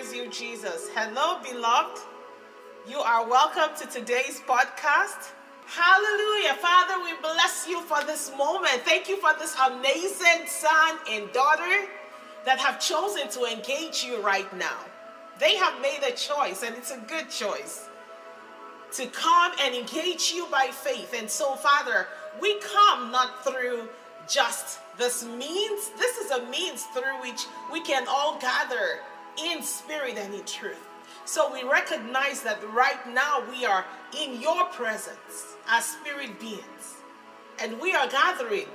Praise you, Jesus. Hello, beloved. You are welcome to today's podcast. Hallelujah. Father, we bless you for this moment. Thank you for this amazing son and daughter that have chosen to engage you right now. They have made a choice, and it's a good choice to come and engage you by faith. And so, Father, we come not through just this means, this is a means through which we can all gather in spirit and in truth. So we recognize that right now we are in your presence as spirit beings. And we are gathering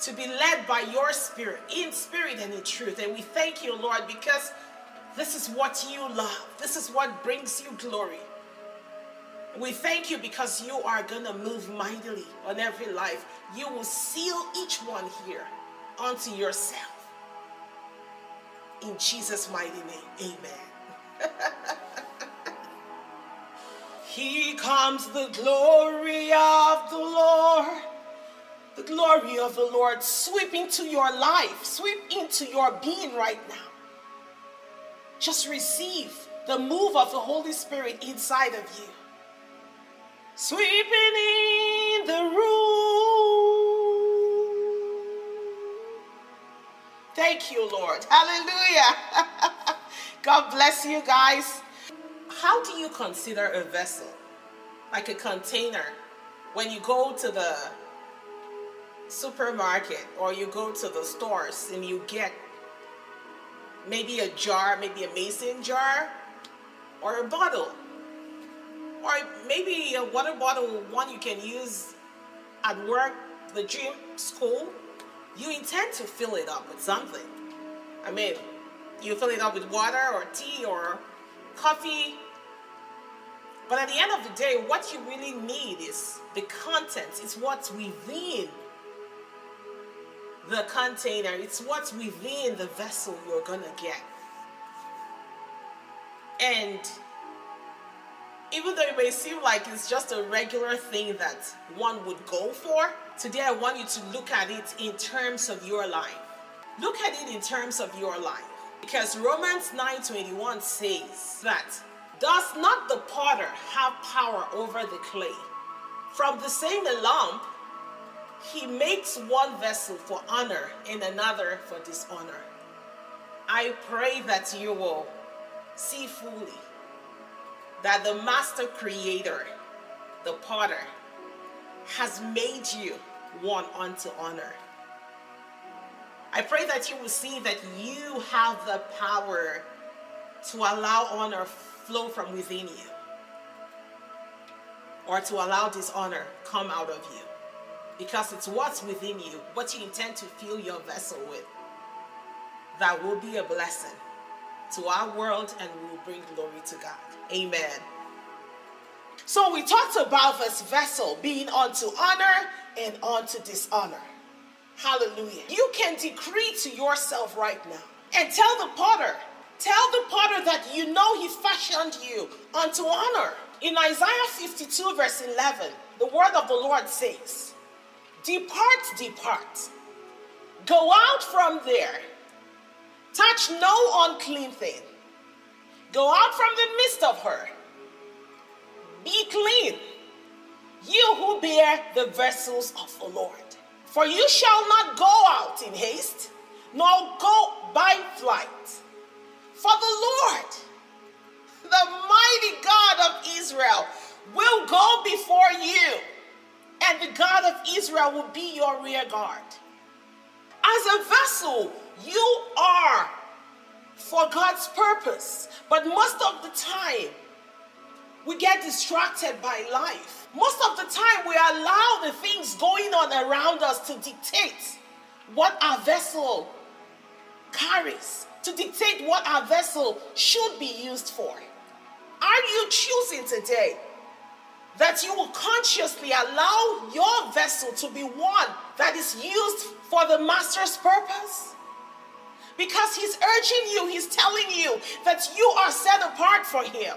to be led by your spirit, in spirit and in truth. And we thank you, Lord, because this is what you love. This is what brings you glory. We thank you because you are going to move mightily on every life. You will seal each one here unto yourself. In Jesus' mighty name, amen. Here comes the glory of the Lord. The glory of the Lord sweep into your life, sweep into your being right now. Just receive the move of the Holy Spirit inside of you sweeping in the room. Thank you, Lord. Hallelujah. God bless you guys. How do you consider a vessel? Like a container. When you go to the supermarket or you go to the stores and you get maybe a jar, maybe a mason jar or a bottle or maybe a water bottle, one you can use at work, the gym, school. You intend to fill it up with something. I mean, you fill it up with water or tea or coffee. But at the end of the day, what you really need is the contents. It's what's within the container. It's what's within the vessel you're to get. And even though it may seem like it's just a regular thing that one would go for, today I want you to look at it in terms of your life. Look at it in terms of your life. Because Romans 9:21 says that does not the potter have power over the clay? From the same lump he makes one vessel for honor and another for dishonor. I pray that you will see fully that the master creator, the potter, has made you one unto honor. I pray that you will see that you have the power to allow honor flow from within you or to allow dishonor come out of you because it's what's within you what you intend to fill your vessel with that will be a blessing to our world and we will bring glory to God. Amen. So we talked about this vessel being unto honor and unto dishonor. Hallelujah. You can decree to yourself right now and tell the potter, tell the potter that you know he fashioned you unto honor. In Isaiah 52, verse 11, the word of the Lord says, Depart, depart, go out from there Touch no unclean thing. Go out from the midst of her. Be clean, you who bear the vessels of the Lord. For you shall not go out in haste, nor go by flight. For the Lord, the mighty God of Israel, will go before you, and the God of Israel will be your rear guard. As a vessel, you are for God's purpose. But most of the time, we get distracted by life. Most of the time, we allow the things going on around us to dictate what our vessel carries, to dictate what our vessel should be used for. Are you choosing today that you will consciously allow your vessel to be one that is used for the master's purpose? Because he's urging you, he's telling you that you are set apart for him.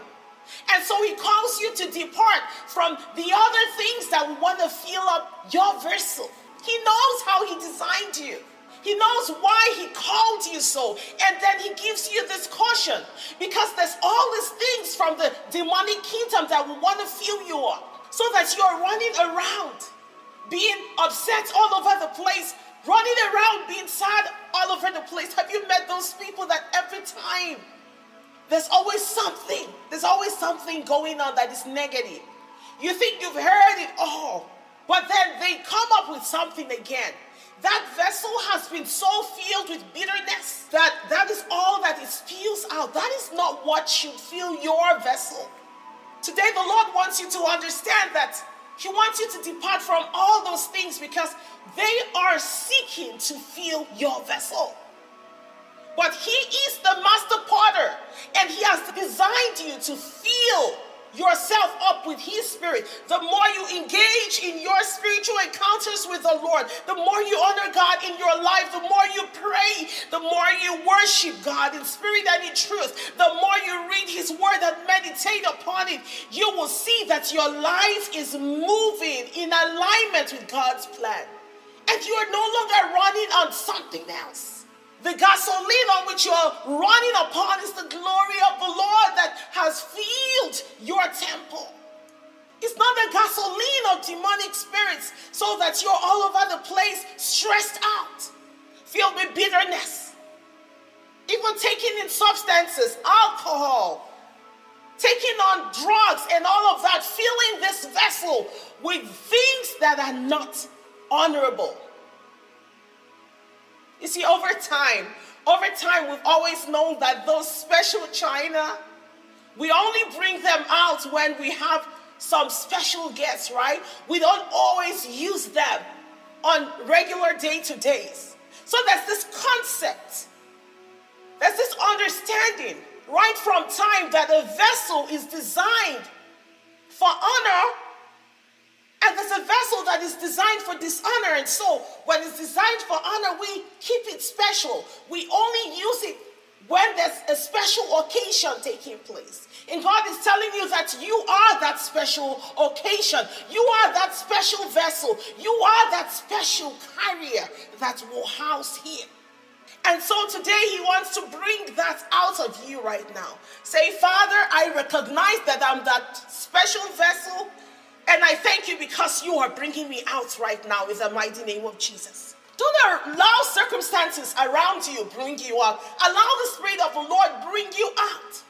And so he calls you to depart from the other things that want to fill up your vessel. He knows how he designed you. He knows why he called you so. And then he gives you this caution because there's all these things from the demonic kingdom that will want to fill you up so that you're running around, being upset all over the place, running around, being sad all over the place. Have you met those people that every time there's always something, there's always something going on that is negative? You think you've heard it all, but then they come up with something again that vessel has been so filled with bitterness that that is all that it spews out. That is not what should fill your vessel. Today, the Lord wants you to understand that He wants you to depart from all those things because they are seeking to fill your vessel. But He is the master potter, and He has designed you to fill yourself up with His Spirit, the more you engage in your spiritual encounters with the Lord, the more you honor God in your life, the more you pray, the more you worship God in spirit and in truth, the more you read His Word and meditate upon it, you will see that your life is moving in alignment with God's plan. And you are no longer running on something else. The gasoline on which you're running upon is the glory of the Lord that has filled your temple. It's not the gasoline of demonic spirits so that you're all over the place, stressed out, filled with bitterness, even taking in substances, alcohol, taking on drugs, and all of that, filling this vessel with things that are not honorable. You see, over time, over time, we've always known that those special china, we only bring them out when we have some special guests, right? We don't always use them on regular day to days. So there's this concept, there's this understanding right from time that a vessel is designed for honor and there's a vessel that is designed for dishonor. And so, when it's designed for honor, we keep it special. We only use it when there's a special occasion taking place. And God is telling you that you are that special occasion. You are that special vessel. You are that special carrier that will house Him. And so today He wants to bring that out of you right now. Say, Father, I recognize that I'm that special vessel and I thank you because you are bringing me out right now in the mighty name of Jesus. Don't allow circumstances around you bring you out. Allow the Spirit of the Lord bring you out.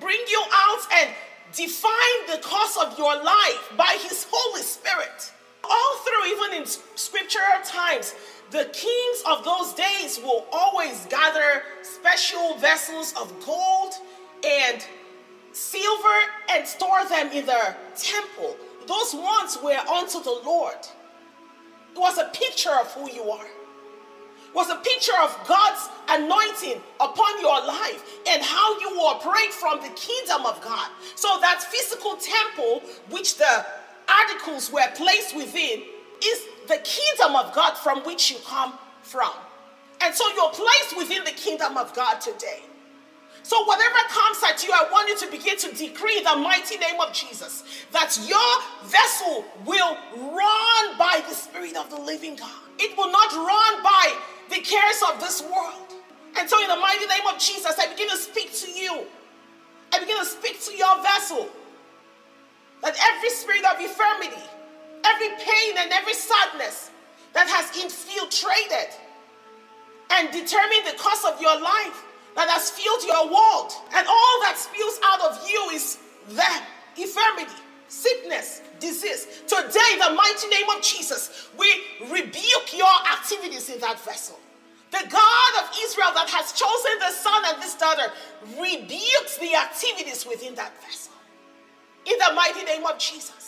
Bring you out and define the course of your life by His Holy Spirit. All through, even in scriptural times, the kings of those days will always gather special vessels of gold and silver and store them in the temple. Those ones were unto the Lord. It was a picture of who you are. It was a picture of God's anointing upon your life and how you operate from the kingdom of God. So that physical temple, which the articles were placed within, is the kingdom of God from which you come from. And so you're placed within the kingdom of God today. So, whatever comes at you, I want you to begin to decree the mighty name of Jesus that your vessel will run by the Spirit of the living God. It will not run by the cares of this world. And so, in the mighty name of Jesus, I begin to speak to you. I begin to speak to your vessel that every spirit of infirmity, every pain, and every sadness that has infiltrated and determined the course of your life that has filled your world, and all that spills out of you is them infirmity, sickness, disease. Today, in the mighty name of Jesus, we rebuke your activities in that vessel. The God of Israel that has chosen the son and this daughter rebukes the activities within that vessel. In the mighty name of Jesus.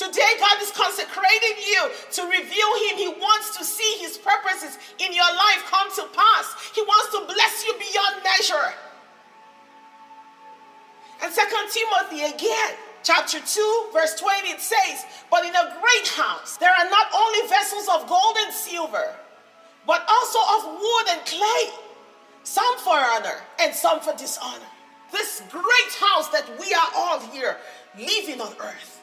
Today, God is consecrating you to reveal Him. He wants to see His purposes in your life come to pass. He wants to bless you beyond measure. And Second Timothy again, chapter 2, verse 20, it says, But in a great house there are not only vessels of gold and silver, but also of wood and clay, some for honor and some for dishonor. This great house that we are all here living on earth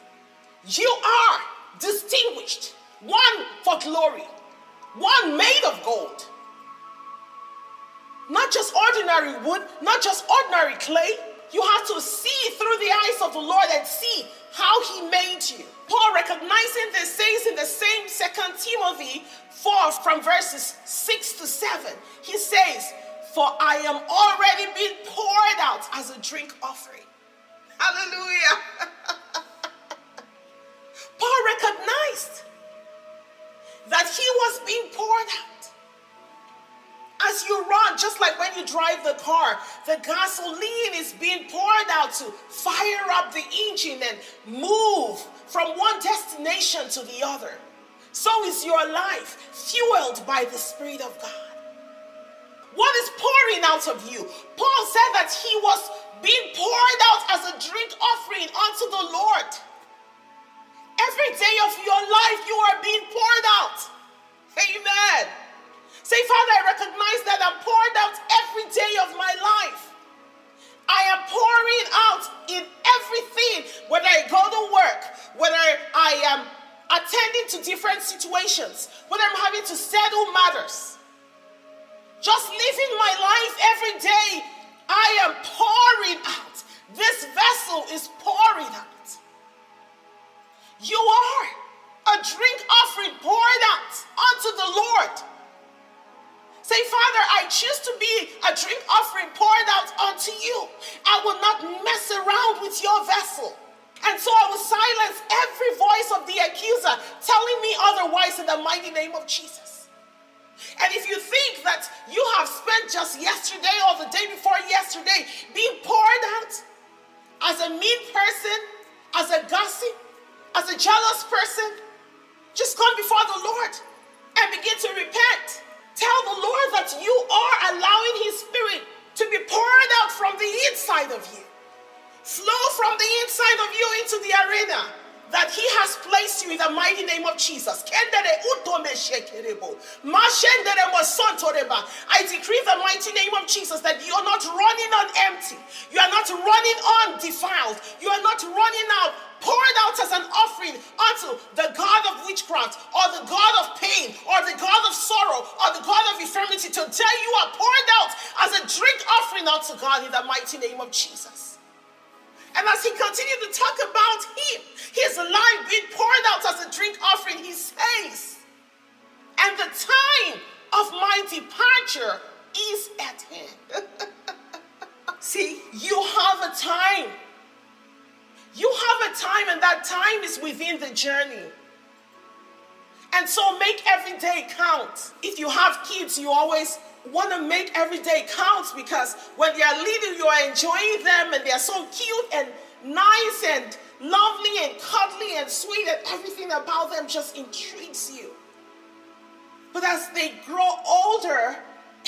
you are distinguished, one for glory, one made of gold. Not just ordinary wood, not just ordinary clay. You have to see through the eyes of the Lord and see how he made you. Paul recognizing this says in the same second Timothy 4 from verses 6 to 7. He says, For I am already being poured out as a drink offering. Hallelujah. Paul recognized that he was being poured out. As you run, just like when you drive the car, the gasoline is being poured out to fire up the engine and move from one destination to the other. So is your life, fueled by the Spirit of God. What is pouring out of you? Paul said that he was being poured out as a drink offering unto the Lord. Every day of your life, you are being poured out. Amen. Say, Father, I recognize that I'm poured out every day of my life. I am pouring out in everything, whether I go to work, whether I am attending to different situations, whether I'm having to settle matters. Just living my life every day, I am pouring out. This vessel is pouring out. You are a drink offering poured out unto the Lord. Say, Father, I choose to be a drink offering poured out unto you. I will not mess around with your vessel. And so I will silence every voice of the accuser telling me otherwise in the mighty name of Jesus. And if you think that you have spent just yesterday or the day before yesterday being poured out as a mean person, as a gossip, as a jealous person, just come before the Lord and begin to repent. Tell the Lord that you are allowing His Spirit to be poured out from the inside of you, flow from the inside of you into the arena that He has placed you in the mighty name of Jesus. I decree the mighty name of Jesus that you are not running on empty, you are not running on defiled, you are not running out poured out as an offering unto the God of witchcraft, or the God of pain, or the God of sorrow, or the God of infirmity. Today you are poured out as a drink offering unto God in the mighty name of Jesus. And as he continued to talk about him, his life being poured out as a drink offering, he says, And the time of my departure is at hand. See, you have a time you have a time, and that time is within the journey. And so make every day count. If you have kids, you always want to make every day count because when they are little, you are enjoying them and they are so cute and nice and lovely and cuddly and sweet, and everything about them just intrigues you. But as they grow older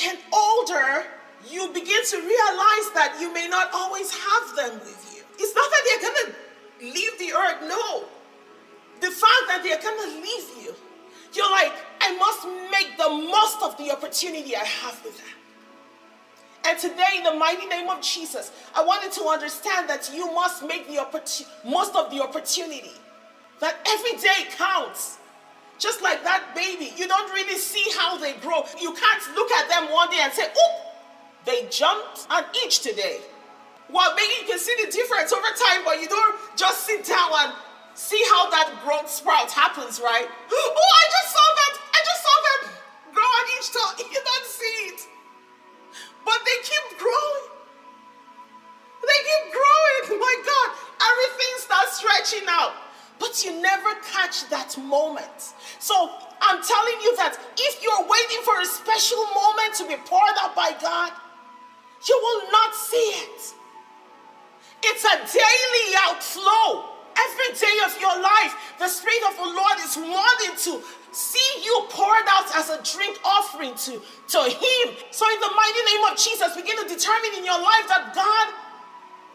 and older, you begin to realize that you may not always have them with you. It's not that they're going to leave the earth. No. The fact that they're going to leave you, you're like, I must make the most of the opportunity I have with them. And today, in the mighty name of Jesus, I wanted to understand that you must make the opportun- most of the opportunity. That every day counts. Just like that baby, you don't really see how they grow. You can't look at them one day and say, "Oh, they jumped an inch today." Well, maybe you can see the difference over time, but you don't just sit down and see how that growth sprout happens, right? Oh, I just saw that. Each toe. You don't see it. But they keep growing. They keep growing. My God, everything starts stretching out. But you never catch that moment. So I'm telling you that if you're waiting for a special moment to be poured out by God, you will not see it. It's a daily outflow. Every day of your life, the Spirit of the Lord is wanting to see you poured out as a drink offering to, to Him. So, in the mighty name of Jesus, begin to determine in your life that God,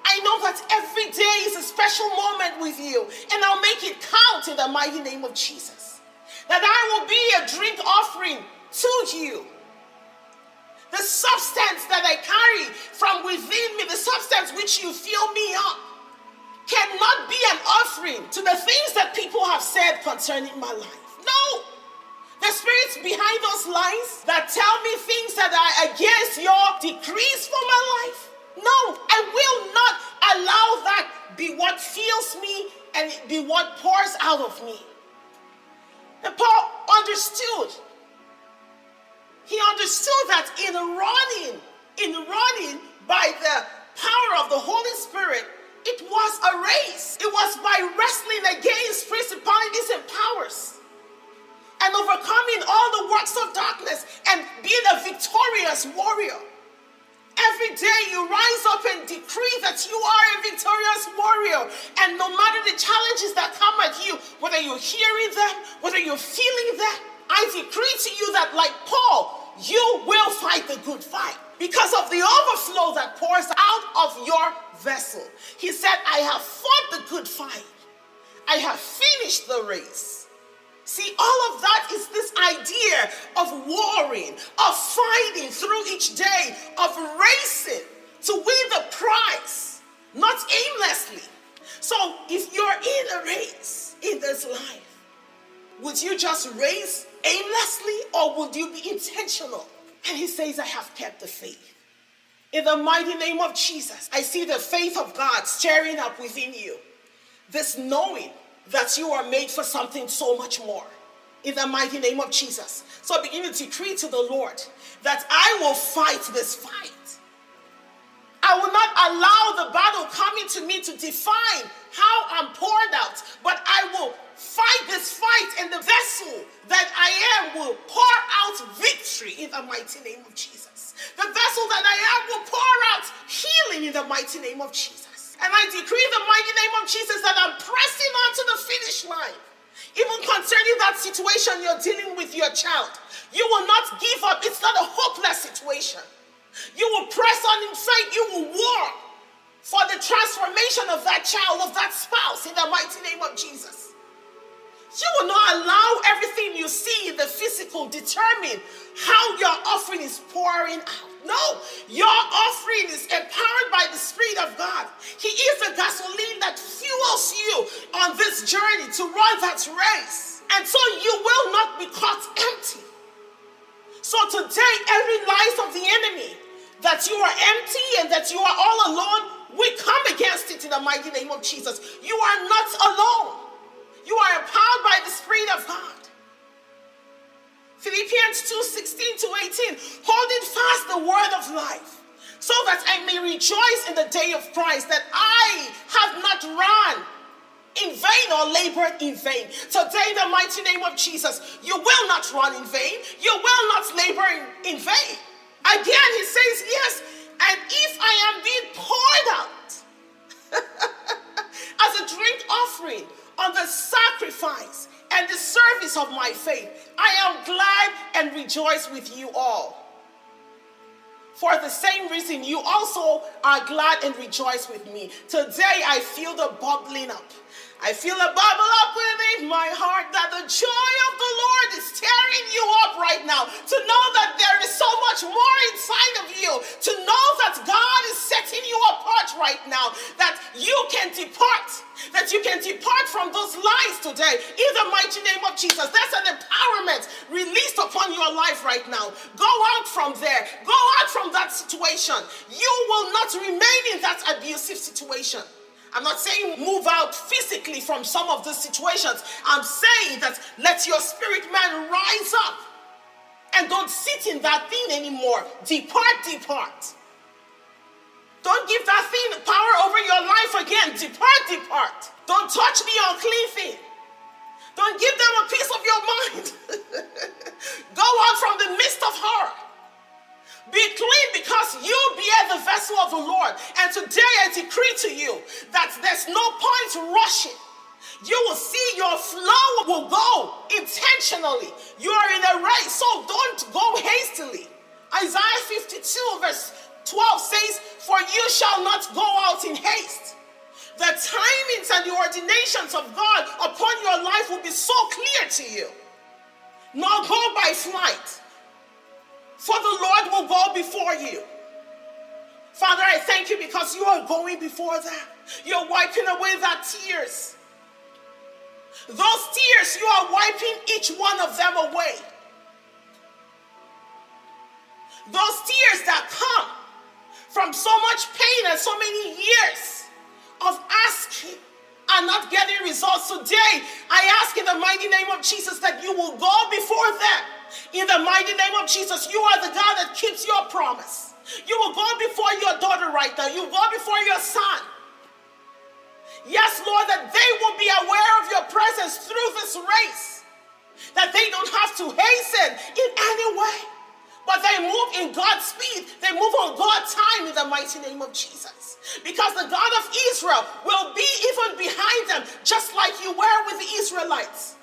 I know that every day is a special moment with you, and I'll make it count in the mighty name of Jesus. That I will be a drink offering to you. The substance that I carry from within me, the substance which you fill me up, cannot be an offering to the things that people have said concerning my life. No. The spirits behind those lines that tell me things that are against your decrees for my life. No, I will not allow that be what fills me and be what pours out of me. And Paul understood. He understood that in running, in running by the power of the Holy Spirit, it was a race. It was by wrestling against principalities and powers and overcoming all the works of darkness and being a victorious warrior. Every day you rise up and decree that you are a victorious warrior. And no matter the challenges that come at you, whether you're hearing them, whether you're feeling them, I decree to you that, like Paul, you will fight the good fight because of the overflow that pours out of your vessel. He said, I have fought the good fight, I have finished the race. See, all of that is this idea of warring, of fighting through each day, of racing to win the prize, not aimlessly. So, if you're in a race in this life, would you just race aimlessly or would you be intentional? And he says, I have kept the faith. In the mighty name of Jesus, I see the faith of God stirring up within you. This knowing that you are made for something so much more. In the mighty name of Jesus. So I begin to decree to the Lord that I will fight this fight. I will not allow the battle coming to me to define how I'm poured out, but I will fight this fight, and the vessel that I am will pour out victory in the mighty name of Jesus. The vessel that I am will pour out healing in the mighty name of Jesus. And I decree in the mighty name of Jesus that I'm pressing on to the finish line. Even concerning that situation you're dealing with your child, you will not give up. It's not a hopeless situation. You will press on in faith, you will war for the transformation of that child, of that spouse, in the mighty name of Jesus. You will not allow everything you see in the physical determine how your offering is pouring out. No, your offering is empowered by the Spirit of God. He is the gasoline that fuels you on this journey to run that race. And so you will not be caught empty. So today, every lies of the enemy that you are empty and that you are all alone, we come against it in the mighty name of Jesus. You are not alone. You are empowered by the Spirit of God. Philippians 2 16 to 18, holding fast the word of life, so that I may rejoice in the day of Christ, that I have not run in vain or labored in vain. Today, in the mighty name of Jesus, you will not run in vain, you will not labor in, in vain. Again, he says, Yes, and if I am being poured out as a drink offering on the sacrifice and the service of my faith. I am glad and rejoice with you all. For the same reason, you also are glad and rejoice with me. Today, I feel the bubbling up. I feel a bubble up within my heart that the joy of the Lord is tearing you up right now. To know that there is so much more inside of you. To know that God is setting you apart right now. That you can depart. That you can depart from those lies today. In the mighty name of Jesus. That's an empowerment released upon your life right now. Go out from there. Go out from that situation. You will not remain in that abusive situation. I'm not saying move out physically from some of these situations. I'm saying that let your spirit man rise up and don't sit in that thing anymore. Depart, depart. Don't give that thing power over your life again. Depart, depart. Don't touch the unclean thing. Don't give them a piece of your mind. Go out from the midst of her. Be clean because you bear the vessel of the Lord. And today I decree to you that there's no point rushing. You will see your flow will go intentionally. You are in a race, so don't go hastily. Isaiah 52, verse 12 says, For you shall not go out in haste. The timings and the ordinations of God upon your life will be so clear to you. Now go by flight. For the Lord will go before you. Father, I thank you because you are going before them. You're wiping away their tears. Those tears, you are wiping each one of them away. Those tears that come from so much pain and so many years of asking and not getting results today, I ask in the mighty name of Jesus that you will go before them in the mighty name of Jesus, you are the God that keeps your promise. You will go before your daughter right now. You will go before your son. Yes, Lord, that they will be aware of your presence through this race, that they don't have to hasten in any way, but they move in God's speed. They move on God's time in the mighty name of Jesus. Because the God of Israel will be even behind them, just like you were with the Israelites.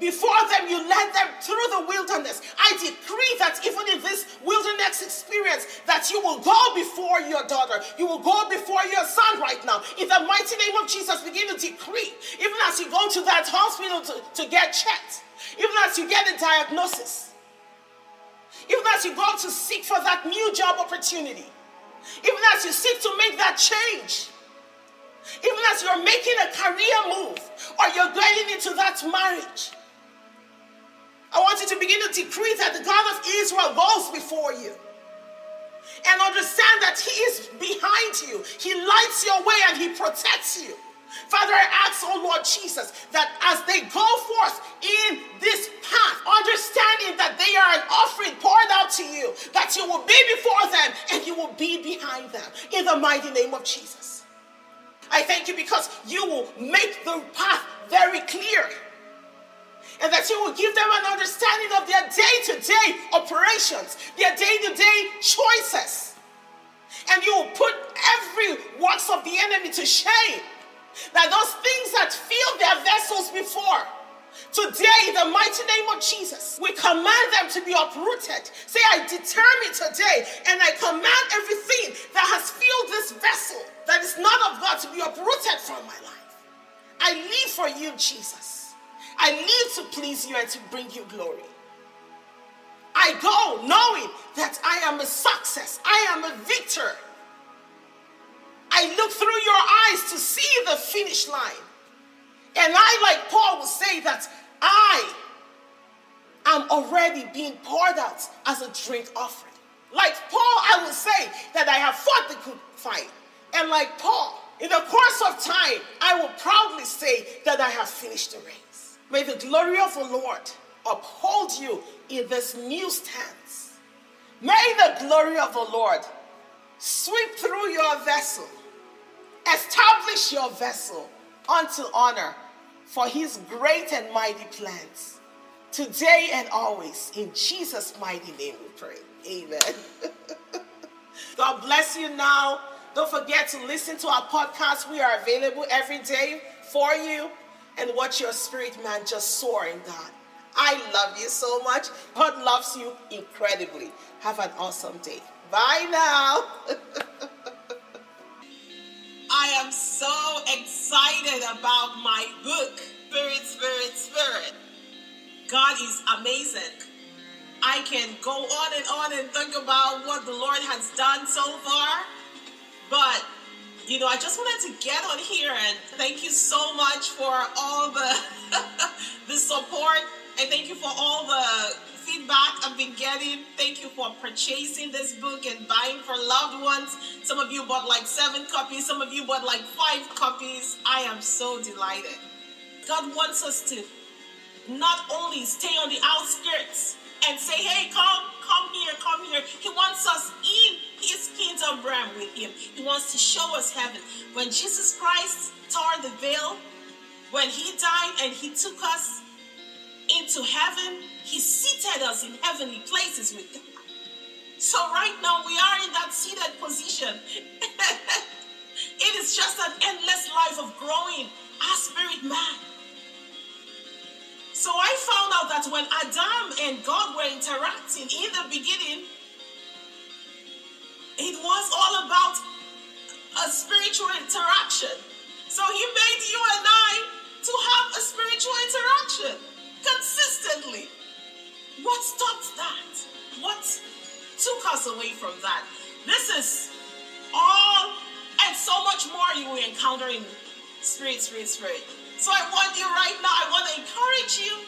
Before them, you led them through the wilderness. I decree that even in this wilderness experience, that you will go before your daughter. You will go before your son right now. In the mighty name of Jesus, begin to decree. Even as you go to that hospital to, to get checked, even as you get a diagnosis, even as you go to seek for that new job opportunity, even as you seek to make that change, even as you're making a career move or you're going into that marriage, I want you to begin to decree that the God of Israel goes before you. And understand that He is behind you. He lights your way and He protects you. Father, I ask, oh Lord Jesus, that as they go forth in this path, understanding that they are an offering poured out to you, that you will be before them and you will be behind them in the mighty name of Jesus. I thank you because you will make the path very clear and that you will give them an understanding of their day to day operations, their day to day choices. And you will put every works of the enemy to shame. That those things that filled their vessels before, Today, in the mighty name of Jesus, we command them to be uprooted. Say, I determine today and I command everything that has filled this vessel that is not of God to be uprooted from my life. I live for you, Jesus. I need to please you and to bring you glory. I go knowing that I am a success, I am a victor. I look through your eyes to see the finish line. And I, like Paul, will say that I am already being poured out as a drink offering. Like Paul, I will say that I have fought the good fight. And like Paul, in the course of time, I will proudly say that I have finished the race. May the glory of the Lord uphold you in this new stance. May the glory of the Lord sweep through your vessel, establish your vessel unto honor for his great and mighty plans. Today and always, in Jesus' mighty name we pray. Amen. God bless you now. Don't forget to listen to our podcast. We are available every day for you and watch your spirit man just soaring, God. I love you so much. God loves you incredibly. Have an awesome day. Bye now. I am so excited about my book, Spirit, Spirit, Spirit. God is amazing. I can go on and on and think about what the Lord has done so far, but you know, I just wanted to get on here and thank you so much for all the the support and thank you for all the feedback I've been getting. Thank you for purchasing this book and buying for loved ones. Some of you bought like seven copies, some of you bought like five copies. I am so delighted. God wants us to not only stay on the outskirts and say, hey, come, come here, come here. He wants us in his kingdom realm with him. He wants to show us heaven. When Jesus Christ tore the veil, when he died and he took us into heaven, he seated us in heavenly places with God. So right now we are in that seated position. it is just an endless life of growing our spirit man. So I found out that when Adam and God were interacting in the beginning, it was all about a spiritual interaction. So he made you and I to have a spiritual interaction consistently. What stopped that? What took us away from that? This is all and so much more you will encounter in spirit, spirit, spirit. So I want you right now, I want to encourage you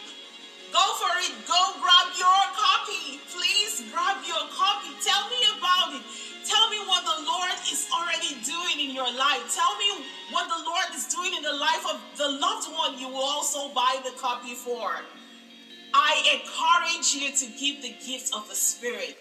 Go for it. Go grab your copy. Please grab your copy. Tell me about it. Tell me what the Lord is already doing in your life. Tell me what the Lord is doing in the life of the loved one you will also buy the copy for. I encourage you to give the gift of the Spirit.